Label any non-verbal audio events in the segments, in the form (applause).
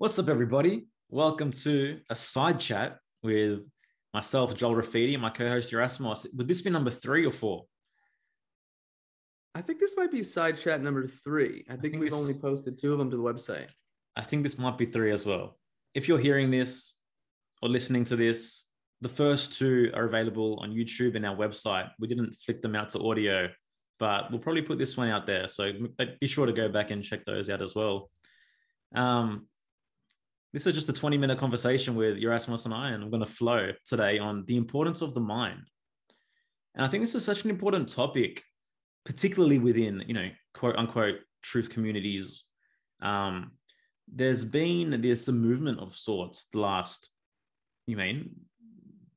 What's up, everybody? Welcome to a side chat with myself, Joel Rafidi, and my co-host Yerasimos. Would this be number three or four? I think this might be side chat number three. I think, think we've this- only posted two of them to the website. I think this might be three as well. If you're hearing this or listening to this, the first two are available on YouTube and our website. We didn't flick them out to audio, but we'll probably put this one out there. So be sure to go back and check those out as well. Um, this is just a 20 minute conversation with Yerasimos and I, and I'm going to flow today on the importance of the mind. And I think this is such an important topic, particularly within, you know, quote unquote truth communities. Um, there's been this movement of sorts the last, you mean,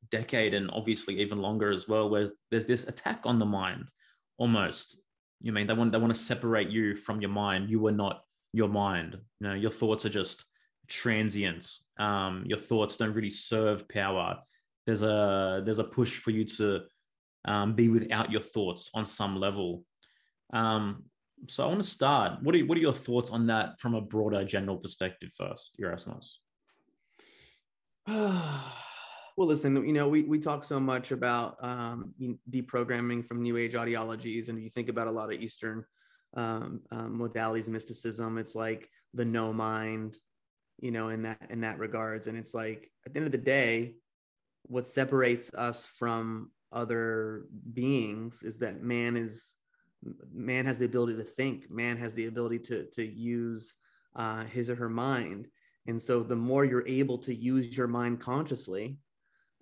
decade and obviously even longer as well, where there's this attack on the mind almost. You mean they want they want to separate you from your mind. You are not your mind. You know, your thoughts are just transient. Um, your thoughts don't really serve power. There's a there's a push for you to um, be without your thoughts on some level. Um, so I want to start. What are what are your thoughts on that from a broader general perspective first, Yerasimos? (sighs) well, listen, you know, we, we talk so much about um, deprogramming from New Age ideologies, and you think about a lot of Eastern um, um, modalities, mysticism, it's like the no mind, you know, in that in that regards. And it's like at the end of the day, what separates us from other beings is that man is man has the ability to think. Man has the ability to to use uh, his or her mind. And so the more you're able to use your mind consciously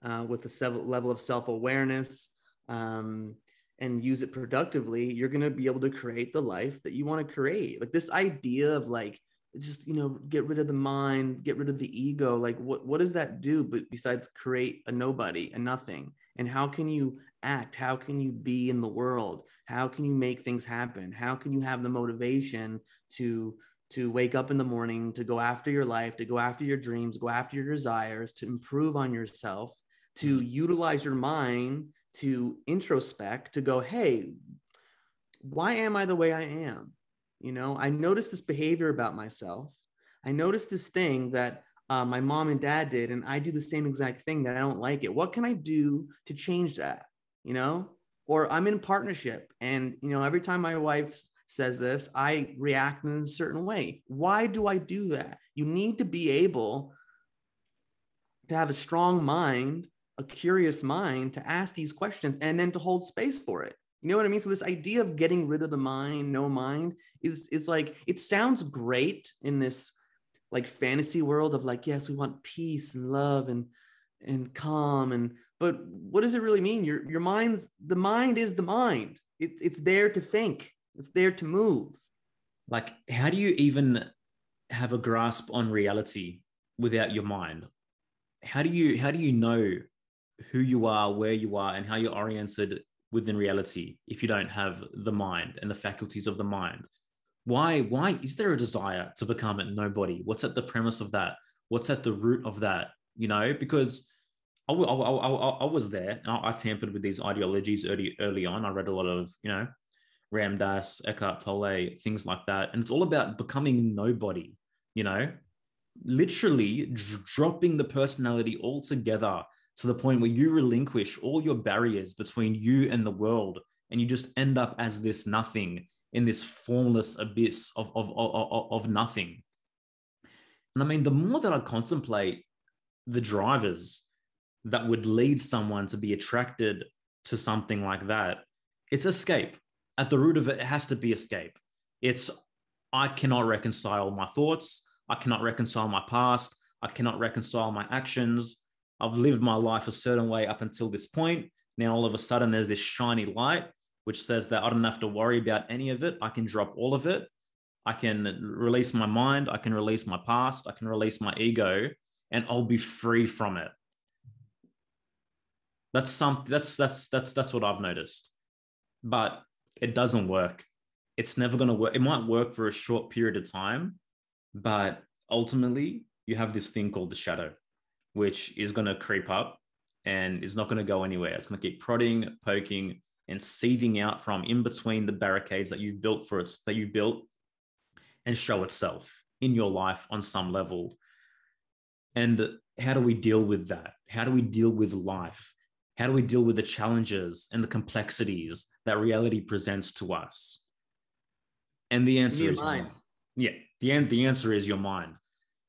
uh, with a level of self-awareness um, and use it productively you're going to be able to create the life that you want to create. Like this idea of like just you know get rid of the mind get rid of the ego like what what does that do but besides create a nobody a nothing? And how can you act? How can you be in the world? How can you make things happen? How can you have the motivation to to wake up in the morning to go after your life to go after your dreams go after your desires to improve on yourself to utilize your mind to introspect to go hey why am i the way i am you know? I noticed this behavior about myself. I noticed this thing that uh, my mom and dad did and i do the same exact thing that i don't like it. What can i do to change that you know? Or i'm in partnership and you know every time my wife says this i react in a certain way. Why do i do that? You need to be able to have a strong mind a curious mind to ask these questions and then to hold space for it you know what i mean? So this idea of getting rid of the mind no mind is is like it sounds great in this like fantasy world of like yes we want peace and love and and calm and but what does it really mean? Your your mind's the mind is the mind. It, it's there to think. It's there to move. Like, how do you even have a grasp on reality without your mind? How do you how do you know who you are, where you are, and how you're oriented within reality if you don't have the mind and the faculties of the mind? Why why is there a desire to become a nobody? What's at the premise of that? What's at the root of that? You know, because I was there I, I tampered with these ideologies early early on. I read a lot of you know Ram Dass, Eckhart Tolle, things like that. And it's all about becoming nobody, you know, literally dr- dropping the personality altogether to the point where you relinquish all your barriers between you and the world. And you just end up as this nothing in this formless abyss of, of, of, of, nothing. And I mean, the more that I contemplate the drivers that would lead someone to be attracted to something like that, it's escape at the root of it, it has to be escape. It's I cannot reconcile my thoughts. I cannot reconcile my past. I cannot reconcile my actions. I've lived my life a certain way up until this point. Now, all of a sudden, there's this shiny light which says that I don't have to worry about any of it. I can drop all of it. I can release my mind. I can release my past. I can release my ego, and I'll be free from it. That's some. That's that's that's that's what I've noticed. But it doesn't work. It's never going to work. It might work for a short period of time, but ultimately, you have this thing called the shadow, which is going to creep up and is not going to go anywhere. It's going to keep prodding, poking, and seething out from in between the barricades that you've built for it, that you've built, and show itself in your life on some level. And how do we deal with that? How do we deal with life? How do we deal with the challenges and the complexities that reality presents to us? And the answer Your is your mind. mind. Yeah, the end. The answer is your mind.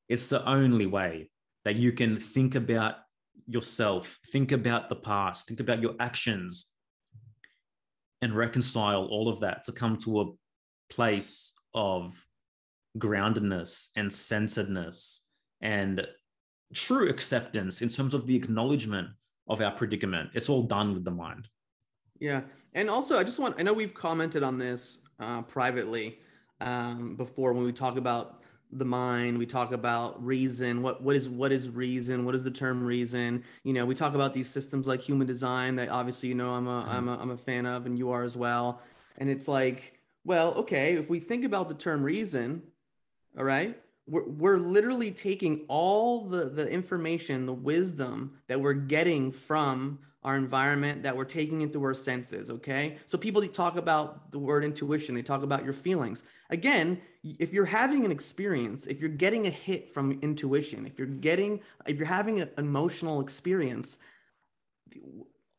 It's the only way that you can think about yourself, think about the past, think about your actions, and reconcile all of that to come to a place of groundedness and centeredness and true acceptance in terms of the acknowledgement of our predicament. It's all done with the mind. Yeah. And also, I just want, I know we've commented on this uh, privately um, before when we talk about the mind. We talk about reason. What what is what is reason? What is the term reason? You know we talk about these systems like human design that obviously you know i'm a i'm a, mm-hmm. I'm a fan of and you are as well. And it's like well okay if we think about the term reason all right we're, we're literally taking all the the information the wisdom that we're getting from our environment that we're taking into our senses okay? So people talk about the word intuition they talk about your feelings. Again if you're having an experience if you're getting a hit from intuition if you're getting if you're having an emotional experience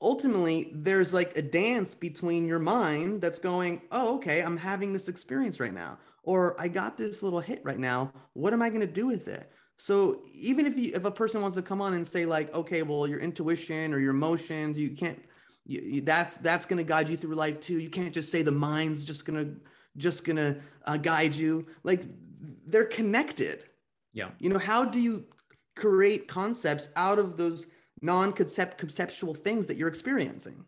ultimately there's like a dance between your mind that's going oh okay i'm having this experience right now or i got this little hit right now. What am i going to do with it so even if you if a person wants to come on and say like okay well your intuition or your emotions you can't you, you, that's that's going to guide you through life too you can't just say the mind's just going to just going to uh, guide you like they're connected Yeah. you know how do you create concepts out of those non-concept conceptual things that you're experiencing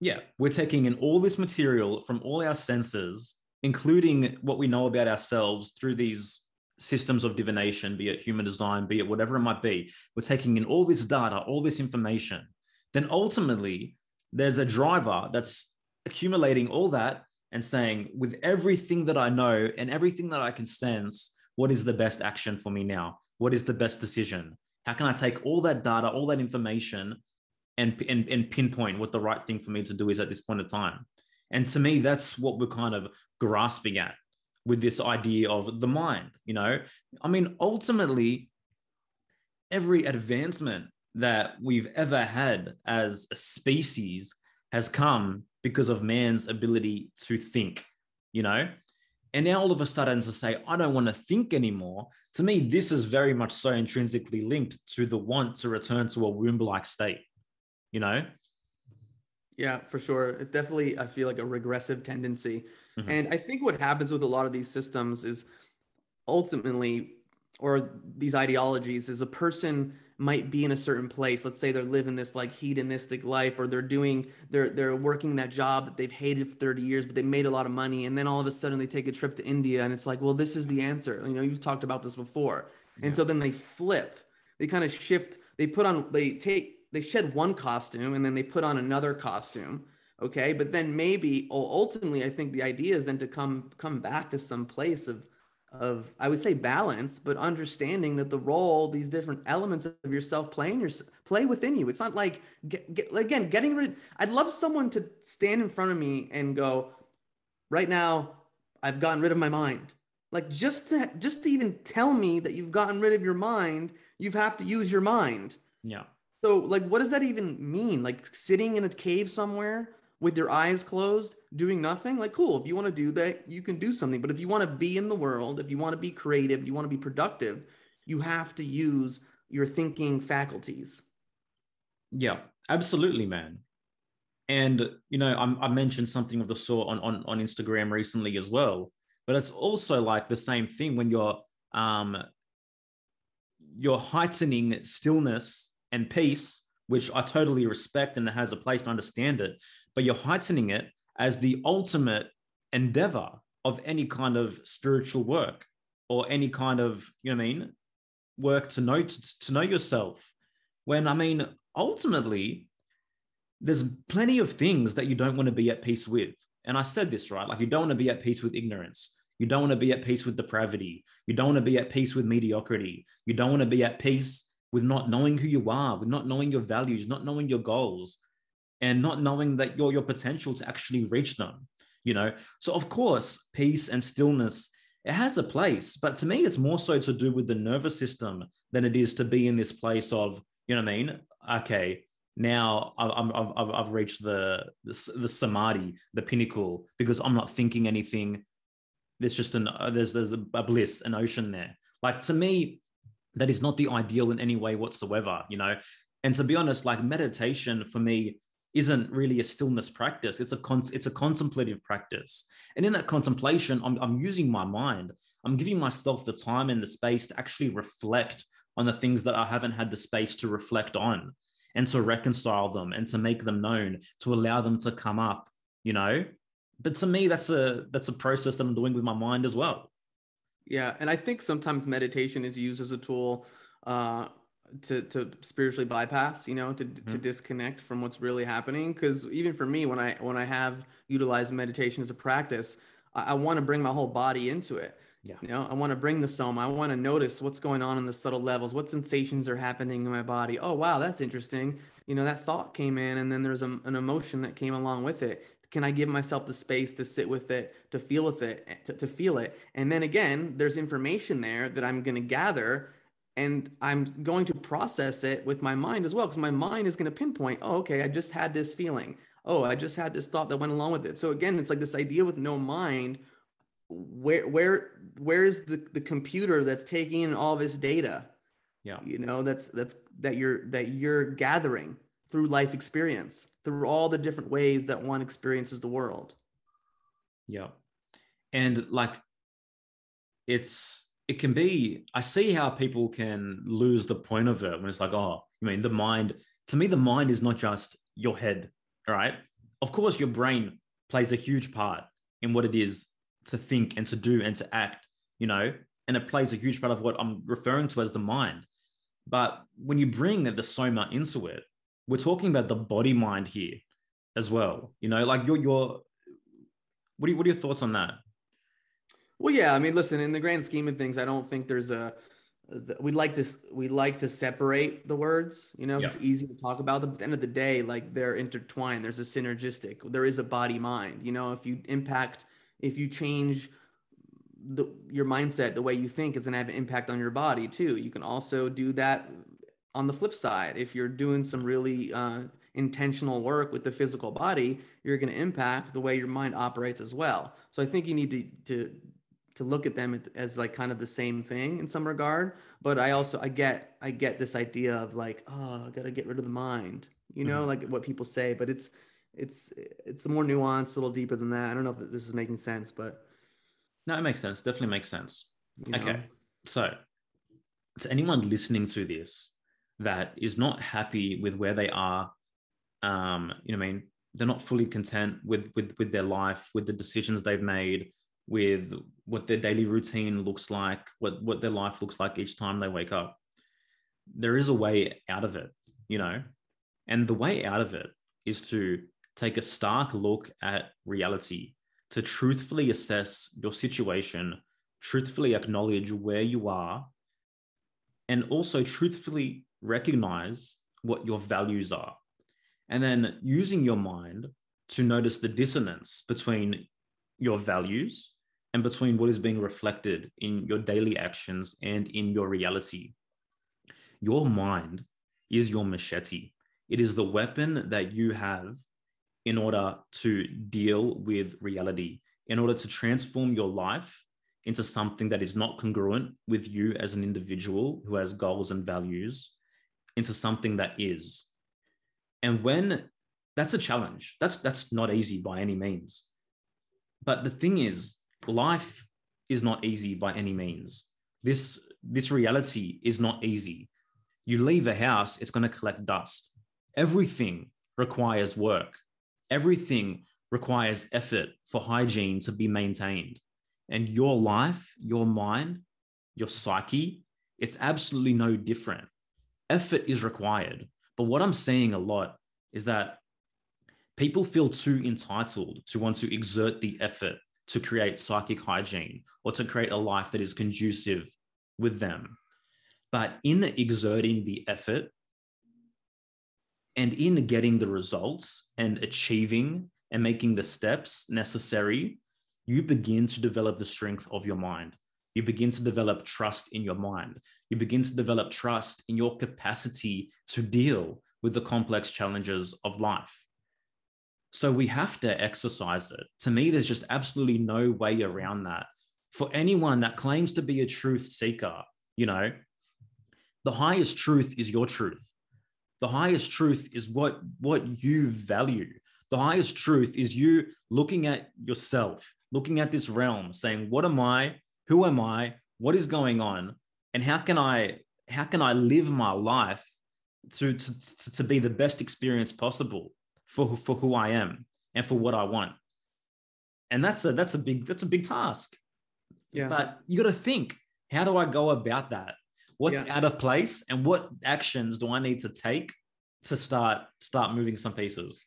Yeah. We're taking in all this material from all our senses, including what we know about ourselves through these systems of divination, be it human design, be it whatever it might be. We're taking in all this data, all this information. Then ultimately, there's a driver that's accumulating all that and saying, with everything that I know and everything that I can sense, what is the best action for me now? What is the best decision? How can I take all that data, all that information, and, and, and pinpoint what the right thing for me to do is at this point of time? And to me, that's what we're kind of grasping at with this idea of the mind. You know, I mean, ultimately, every advancement that we've ever had as a species has come because of man's ability to think, you know? And now all of a sudden to say, I don't want to think anymore, to me, this is very much so intrinsically linked to the want to return to a womb like state, you know? Yeah, for sure. It's definitely, I feel like a regressive tendency. Mhm. And I think what happens with a lot of these systems is ultimately, or these ideologies, is a person might be in a certain place. Let's say they're living this like hedonistic life, or they're doing, they're they're working that job that they've hated for 30 years, but they made a lot of money. And then all of a sudden they take a trip to India and it's like, well, this is the answer. You know, you've talked about this before. And so then they flip, they kind of shift, they put on, they take, they shed one costume and then they put on another costume okay? But then maybe ultimately i think the idea is then to come come back to some place of of i would say balance but understanding that the role these different elements of yourself playing your play within you. It's not like get, get, again getting rid i'd love someone to stand in front of me and go right now i've gotten rid of my mind. Like just to just to even tell me that you've gotten rid of your mind you have to use your mind. Yeah. so, like, what does that even mean? Like, sitting in a cave somewhere with your eyes closed, doing nothing? Like, cool. If you want to do that, you can do something. But if you want to be in the world, if you want to be creative, you want to be productive, you have to use your thinking faculties. Yeah, absolutely, man. And you know, I, I mentioned something of the sort on, on on Instagram recently as well. But it's also like the same thing when you're um you're heightening stillness and peace, which I totally respect and has a place to understand it, but you're heightening it as the ultimate endeavor of any kind of spiritual work or any kind of, you know I mean, work to know to, to know yourself. When I mean, ultimately, there's plenty of things that you don't want to be at peace with. And I said this, right? Like, you don't want to be at peace with ignorance. You don't want to be at peace with depravity. You don't want to be at peace with mediocrity. You don't want to be at peace with not knowing who you are, with not knowing your values, not knowing your goals, and not knowing that your, your potential to actually reach them. You know, so of course, peace and stillness it has a place. But to me, it's more so to do with the nervous system than it is to be in this place of, you know what I mean? Okay, now I've, I've, I've reached the, the, the samadhi, the pinnacle, because I'm not thinking anything. There's just an, uh, there's, there's a bliss, an ocean there. Like to me, that is not the ideal in any way whatsoever, you know? And to be honest, like meditation for me isn't really a stillness practice. It's a con- it's a contemplative practice. And in that contemplation, I'm, I'm using my mind. I'm giving myself the time and the space to actually reflect on the things that I haven't had the space to reflect on and to reconcile them and to make them known, to allow them to come up, you know? But to me, that's a that's a process that I'm doing with my mind as well. Yeah, and I think sometimes meditation is used as a tool uh, to to spiritually bypass, you know, to mm-hmm. to disconnect from what's really happening. Because even for me, when I when I have utilized meditation as a practice, I, I want to bring my whole body into it. Yeah. You know, I want to bring the soma. I want to notice what's going on in the subtle levels. What sensations are happening in my body? Oh, wow, that's interesting. You know, that thought came in, and then there's a, an emotion that came along with it can I give myself the space to sit with it, to feel with it, eh, to, to feel it? And then again, there's information there that I'm going to gather and I'm going to process it with my mind as well, because my mind is going to pinpoint, oh, okay, I just had this feeling. Oh, I just had this thought that went along with it. So again, it's like this idea with no mind. Where where where is the, the computer that's taking in all this data? Yeah. You know, that's that's that you're that you're gathering through life experience through all the different ways that one experiences the world. Yeah. And like it's it can be I see how people can lose the point of it when it's like, oh, I mean the mind to me the mind is not just your head, all right? Of course your brain plays a huge part in what it is to think and to do and to act, you know, and it plays a huge part of what I'm referring to as the mind. But when you bring the soma into it, we're talking about the body mind here as well. You know, like your your what are what are your thoughts on that? Well, yeah, I mean, listen, in the grand scheme of things, I don't think there's a we'd like to we like to separate the words you know it's easy to talk about them but at the end of the day like they're intertwined there's a synergistic there is a body mind you know if you impact if you change the your mindset the way you think is going to have an impact on your body too you can also do that on the flip side, if you're doing some really uh, intentional work with the physical body, you're going to impact the way your mind operates as well. So I think you need to to to look at them as like kind of the same thing in some regard. But I also I get I get this idea of like oh I got to get rid of the mind, you know, mm-hmm. like what people say. But it's it's it's more nuanced, a little deeper than that. I don't know if this is making sense, but no, it makes sense. Definitely makes sense. You know? Okay, so to anyone listening to this that is not happy with where they are um you know i mean they're not fully content with with with their life with the decisions they've made with what their daily routine looks like what what their life looks like each time they wake up. There is a way out of it you know? And the way out of it is to take a stark look at reality to truthfully assess your situation truthfully acknowledge where you are and also truthfully recognize what your values are, and then using your mind to notice the dissonance between your values and between what is being reflected in your daily actions and in your reality. Your mind is your machete. It is the weapon that you have in order to deal with reality, in order to transform your life into something that is not congruent with you as an individual who has goals and values, into something that is. And when that's a challenge, that's that's not easy by any means. But the thing is, life is not easy by any means. This this reality is not easy. You leave a house, it's going to collect dust. Everything requires work. Everything requires effort for hygiene to be maintained. And your life, your mind, your psyche, it's absolutely no different effort is required. But what I'm seeing a lot is that people feel too entitled to want to exert the effort to create psychic hygiene or to create a life that is conducive with them. But in exerting the effort and in getting the results and achieving and making the steps necessary you begin to develop the strength of your mind. You begin to develop trust in your mind. You begin to develop trust in your capacity to deal with the complex challenges of life. So we have to exercise it. To me, there's just absolutely no way around that. For anyone that claims to be a truth seeker, you know, the highest truth is your truth. The highest truth is what, what you value. The highest truth is you looking at yourself, looking at this realm, saying, What am I? Who am I? What is going on? And how can I how can I live my life to, to, to be the best experience possible for, for who I am and for what I want? And that's a that's a big that's a big task. Yeah. But you got to think, how do I go about that? What's yeah. out of place and what actions do I need to take to start start moving some pieces?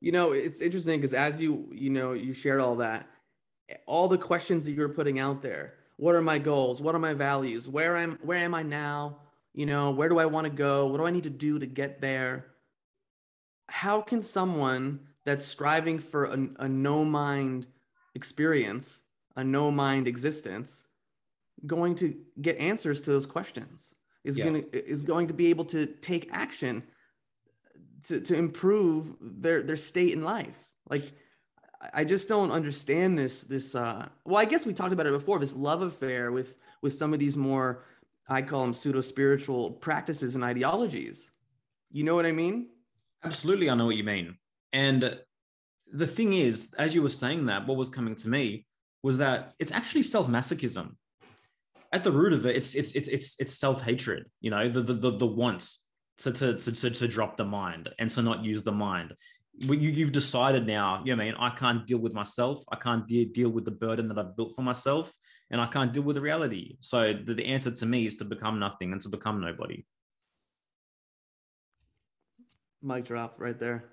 You know, it's interesting because as you you know you shared all that, all the questions that you're putting out there. What are my goals? What are my values? Where am where am I now? You know, where do I want to go? What do I need to do to get there? How can someone that's striving for a, a no mind experience, a no mind existence, going to get answers to those questions? Is yeah. going to is going to be able to take action to, to improve their their state in life. Like I just don't understand this this uh well I guess we talked about it before this love affair with with some of these more I call them pseudo spiritual practices and ideologies. You know what I mean? Absolutely I know what you mean. And the thing is as you were saying that what was coming to me was that it's actually self-masochism. At the root of it it's it's it's it's it's self-hatred, you know, the the the, the wants to, to, to, to, drop the mind and to not use the mind you, you've decided now, you know I mean, I can't deal with myself. I can't de- deal with the burden that I've built for myself, and I can't deal with reality. So the, the answer to me is to become nothing and to become nobody. Mic drop right there.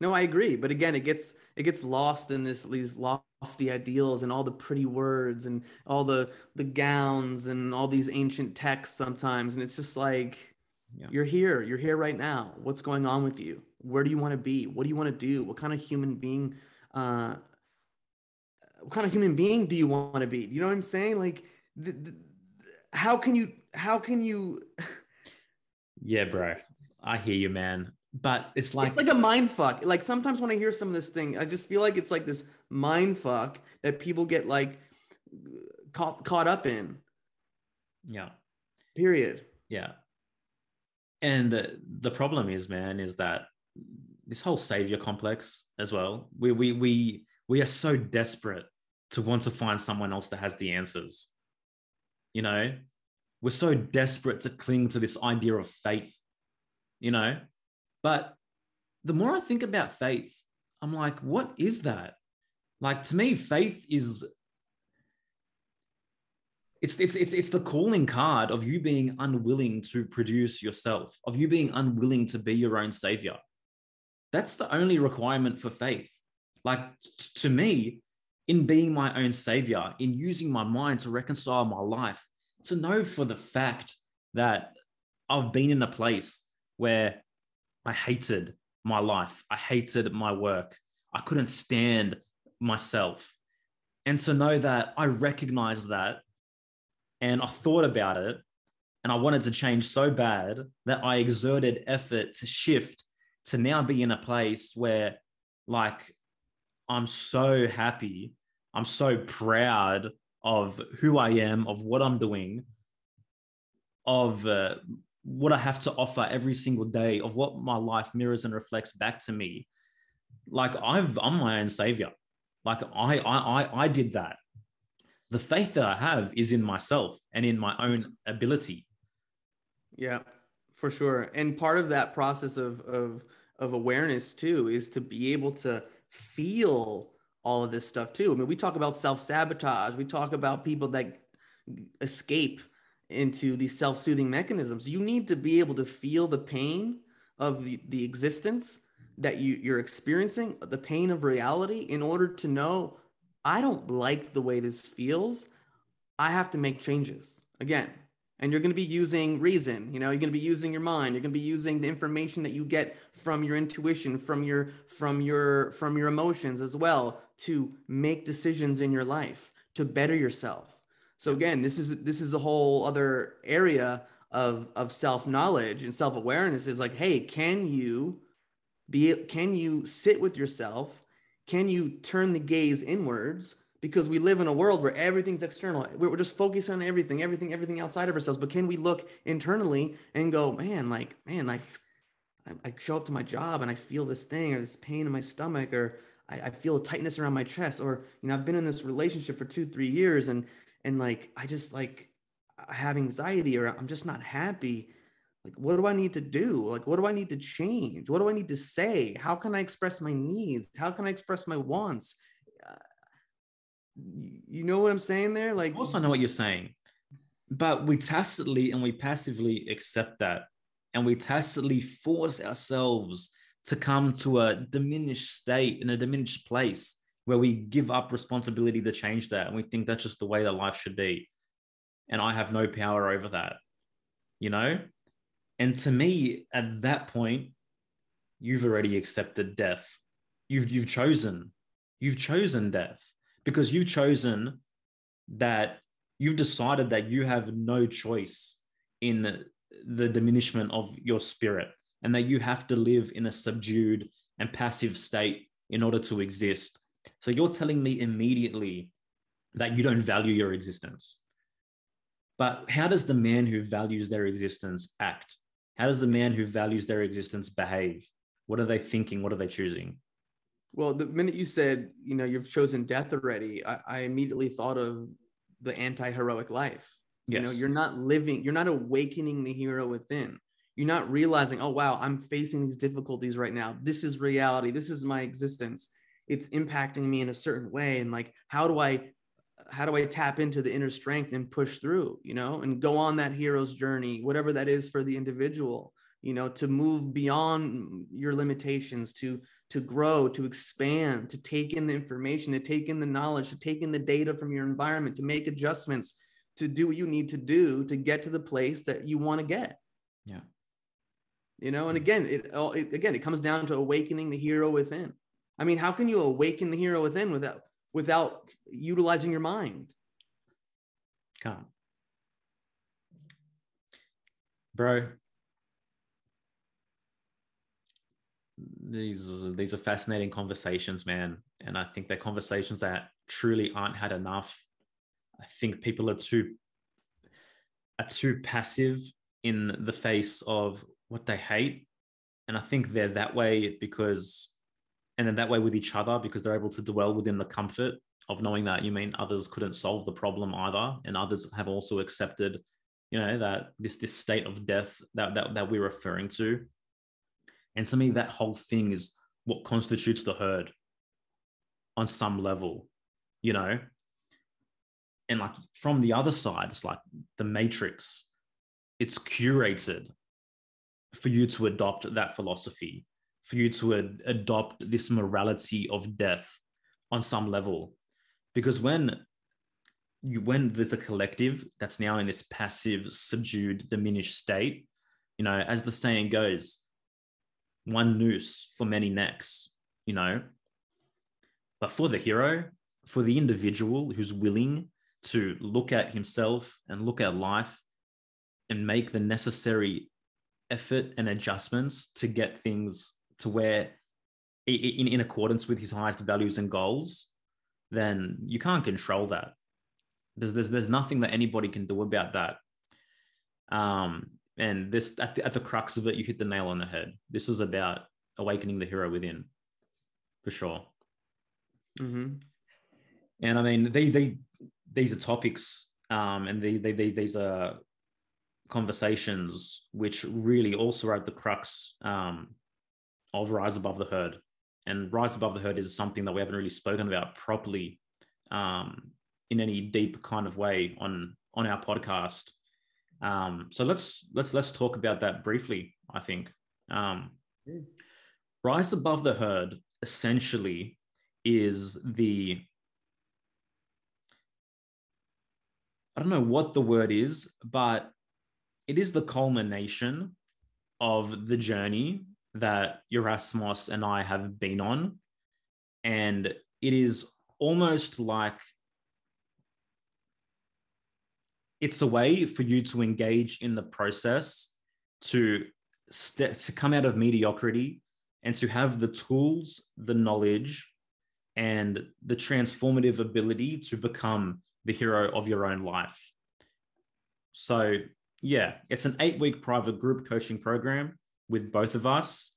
No, I agree, but again, it gets it gets lost in this these lofty ideals and all the pretty words and all the the gowns and all these ancient texts sometimes, and it's just like yeah. you're here, you're here right now. What's going on with you? where do you want to be what do you want to do what kind of human being uh what kind of human being do you want to be you know what i'm saying like the, the, how can you how can you yeah bro i hear you man but it's like it's like a mind fuck like sometimes when i hear some of this thing i just feel like it's like this mind fuck that people get like caught caught up in yeah period yeah and the problem is man is that this whole savior complex as well. We we we we are so desperate to want to find someone else that has the answers. You know, we're so desperate to cling to this idea of faith. You know, but the more I think about faith, I'm like, what is that? Like to me, faith is it's it's it's it's the calling card of you being unwilling to produce yourself, of you being unwilling to be your own savior. That's the only requirement for faith. Like to me, in being my own savior, in using my mind to reconcile my life, to know for the fact that I've been in a place where I hated my life, I hated my work, I couldn't stand myself. And to know that I recognized that and I thought about it and I wanted to change so bad that I exerted effort to shift to now be in a place where like I'm so happy, I'm so proud of who I am, of what I'm doing, of uh, what I have to offer every single day, of what my life mirrors and reflects back to me. Like I've, I'm my own savior. Like I, I, I, I did that. The faith that I have is in myself and in my own ability. Yeah for sure and part of that process of of of awareness too is to be able to feel all of this stuff too i mean we talk about self-sabotage we talk about people that escape into these self-soothing mechanisms. You need to be able to feel the pain of the, the existence that you, you're experiencing the pain of reality in order to know i don't like the way this feels. I have to make changes. Again and you're going to be using reason you know you're going to be using your mind you're going to be using the information that you get from your intuition from your from your from your emotions as well to make decisions in your life to better yourself so again this is this is a whole other area of of self knowledge and self awareness is like hey can you be can you sit with yourself can you turn the gaze inwards because we live in a world where everything's external. We're just focused on everything, everything, everything outside of ourselves. But can we look internally and go, man, like, man, like, I, show up to my job and I feel this thing or this pain in my stomach or I, I feel a tightness around my chest or you know I've been in this relationship for two three years and and like I just like I have anxiety or I'm just not happy like what do i need to do? Like what do i need to change? What do i need to say? How can i express my needs? How can i express my wants? You know what I'm saying there? Like, also know what you're saying, but we tacitly and we passively accept that, and we tacitly force ourselves to come to a diminished state in a diminished place where we give up responsibility to change that, and we think that's just the way that life should be, and I have no power over that, you know. And to me, at that point, you've already accepted death. You've you've chosen, you've chosen death because you've chosen that you've decided that you have no choice in the diminishment of your spirit and that you have to live in a subdued and passive state in order to exist. So you're telling me immediately that you don't value your existence. But how does the man who values their existence act? How does the man who values their existence behave? What are they thinking? What are they choosing? Well, the minute you said, you know, you've chosen death already, I, I immediately thought of the anti-heroic life. Yes. You know, you're not living, you're not awakening the hero within. You're not realizing, oh wow, I'm facing these difficulties right now. This is reality. This is my existence. It's impacting me in a certain way. And like, how do I how do I tap into the inner strength and push through, you know, and go on that hero's journey, whatever that is for the individual, you know, to move beyond your limitations, to to grow, to expand, to take in the information, to take in the knowledge, to take in the data from your environment, to make adjustments, to do what you need to do to get to the place that you want to get. Yeah. You know, and again, it, it again, it comes down to awakening the hero within. I mean, how can you awaken the hero within without without utilizing your mind? Can't. Bro, these these are fascinating conversations, man. And I think they're conversations that truly aren't had enough. I think people are too are too passive in the face of what they hate. And I think they're that way because and then that way with each other because they're able to dwell within the comfort of knowing that you mean others couldn't solve the problem either. And others have also accepted, you know, that this this state of death that that, that we're referring to and to me, that whole thing is what constitutes the herd on some level, you know? And like from the other side, it's like the matrix, it's curated for you to adopt that philosophy, for you to ad- adopt this morality of death on some level. Because when you when there's a collective that's now in this passive, subdued, diminished state, you know, as the saying goes, one noose for many necks, you know. But for the hero, for the individual who's willing to look at himself and look at life and make the necessary effort and adjustments to get things to where in, in accordance with his highest values and goals, then you can't control that. There's, there's, there's nothing that anybody can do about that. Um, and this at the, at the crux of it you hit the nail on the head this is about awakening the hero within for sure mm-hmm. and i mean they they these are topics um and they, they, they these are conversations which really also are at the crux um of rise above the herd and rise above the herd is something that we haven't really spoken about properly um in any deep kind of way on on our podcast um, so let's let's let's talk about that briefly. I think um, rise above the herd essentially is the I don't know what the word is, but it is the culmination of the journey that Yerasimos and I have been on. And it is almost like it's a way for you to engage in the process to st- to come out of mediocrity and to have the tools, the knowledge, and the transformative ability to become the hero of your own life. So, yeah, it's an eight week private group coaching program with both of us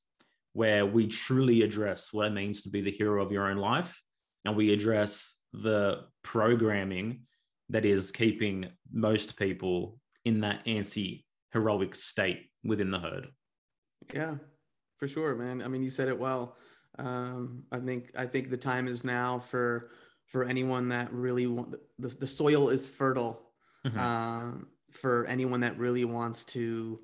where we truly address what it means to be the hero of your own life. And we address the programming that is keeping most people in that anti heroic state within the herd. Yeah, for sure, man. I mean, you said it well. Um, I think I think the time is now for for anyone that really want the, the soil is fertile mm-hmm. Um, for anyone that really wants to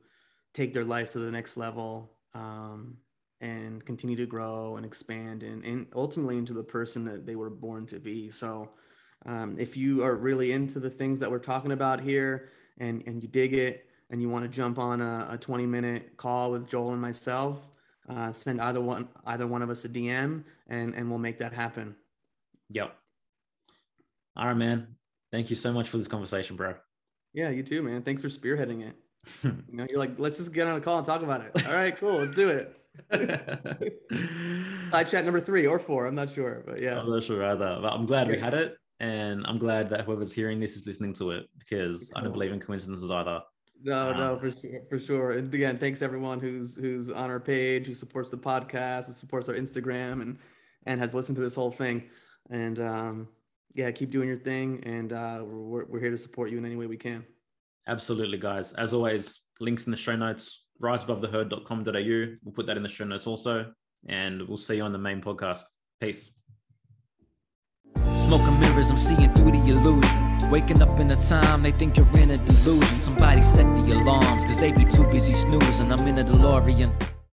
take their life to the next level um, and continue to grow and expand and, and ultimately into the person that they were born to be. So um, if you are really into the things that we're talking about here and, and you dig it and you want to jump on a, a 20 minute call with Joel and myself, uh, send either one either one of us a DM and and we'll make that happen. Yep. All right, man. Thank you so much for this conversation, bro. Yeah, you too, man. Thanks for spearheading it. (laughs) you know, you're like, let's just get on a call and talk about it. All right, cool. Let's do it. (laughs) Side chat number three or four. I'm not sure, but yeah. I'm not sure either. But I'm glad we had it. And I'm glad that whoever's hearing this is listening to it because. I don't believe in coincidences either. No, um, no, for sure, for sure. And again, thanks everyone who's who's on our page, who supports the podcast, who supports our Instagram, and and has listened to this whole thing. And um, yeah, keep doing your thing, and uh, we're we're here to support you in any way we can. Absolutely, guys. As always, links in the show notes. Riseabovetheherd.com.au. We'll put that in the show notes also, and we'll see you on the main podcast. Peace. Smoking mirrors, I'm seeing through the illusion. Waking up in a time they think you're in a delusion. Somebody set the alarms, cause they be too busy snoozing. I'm in a DeLorean.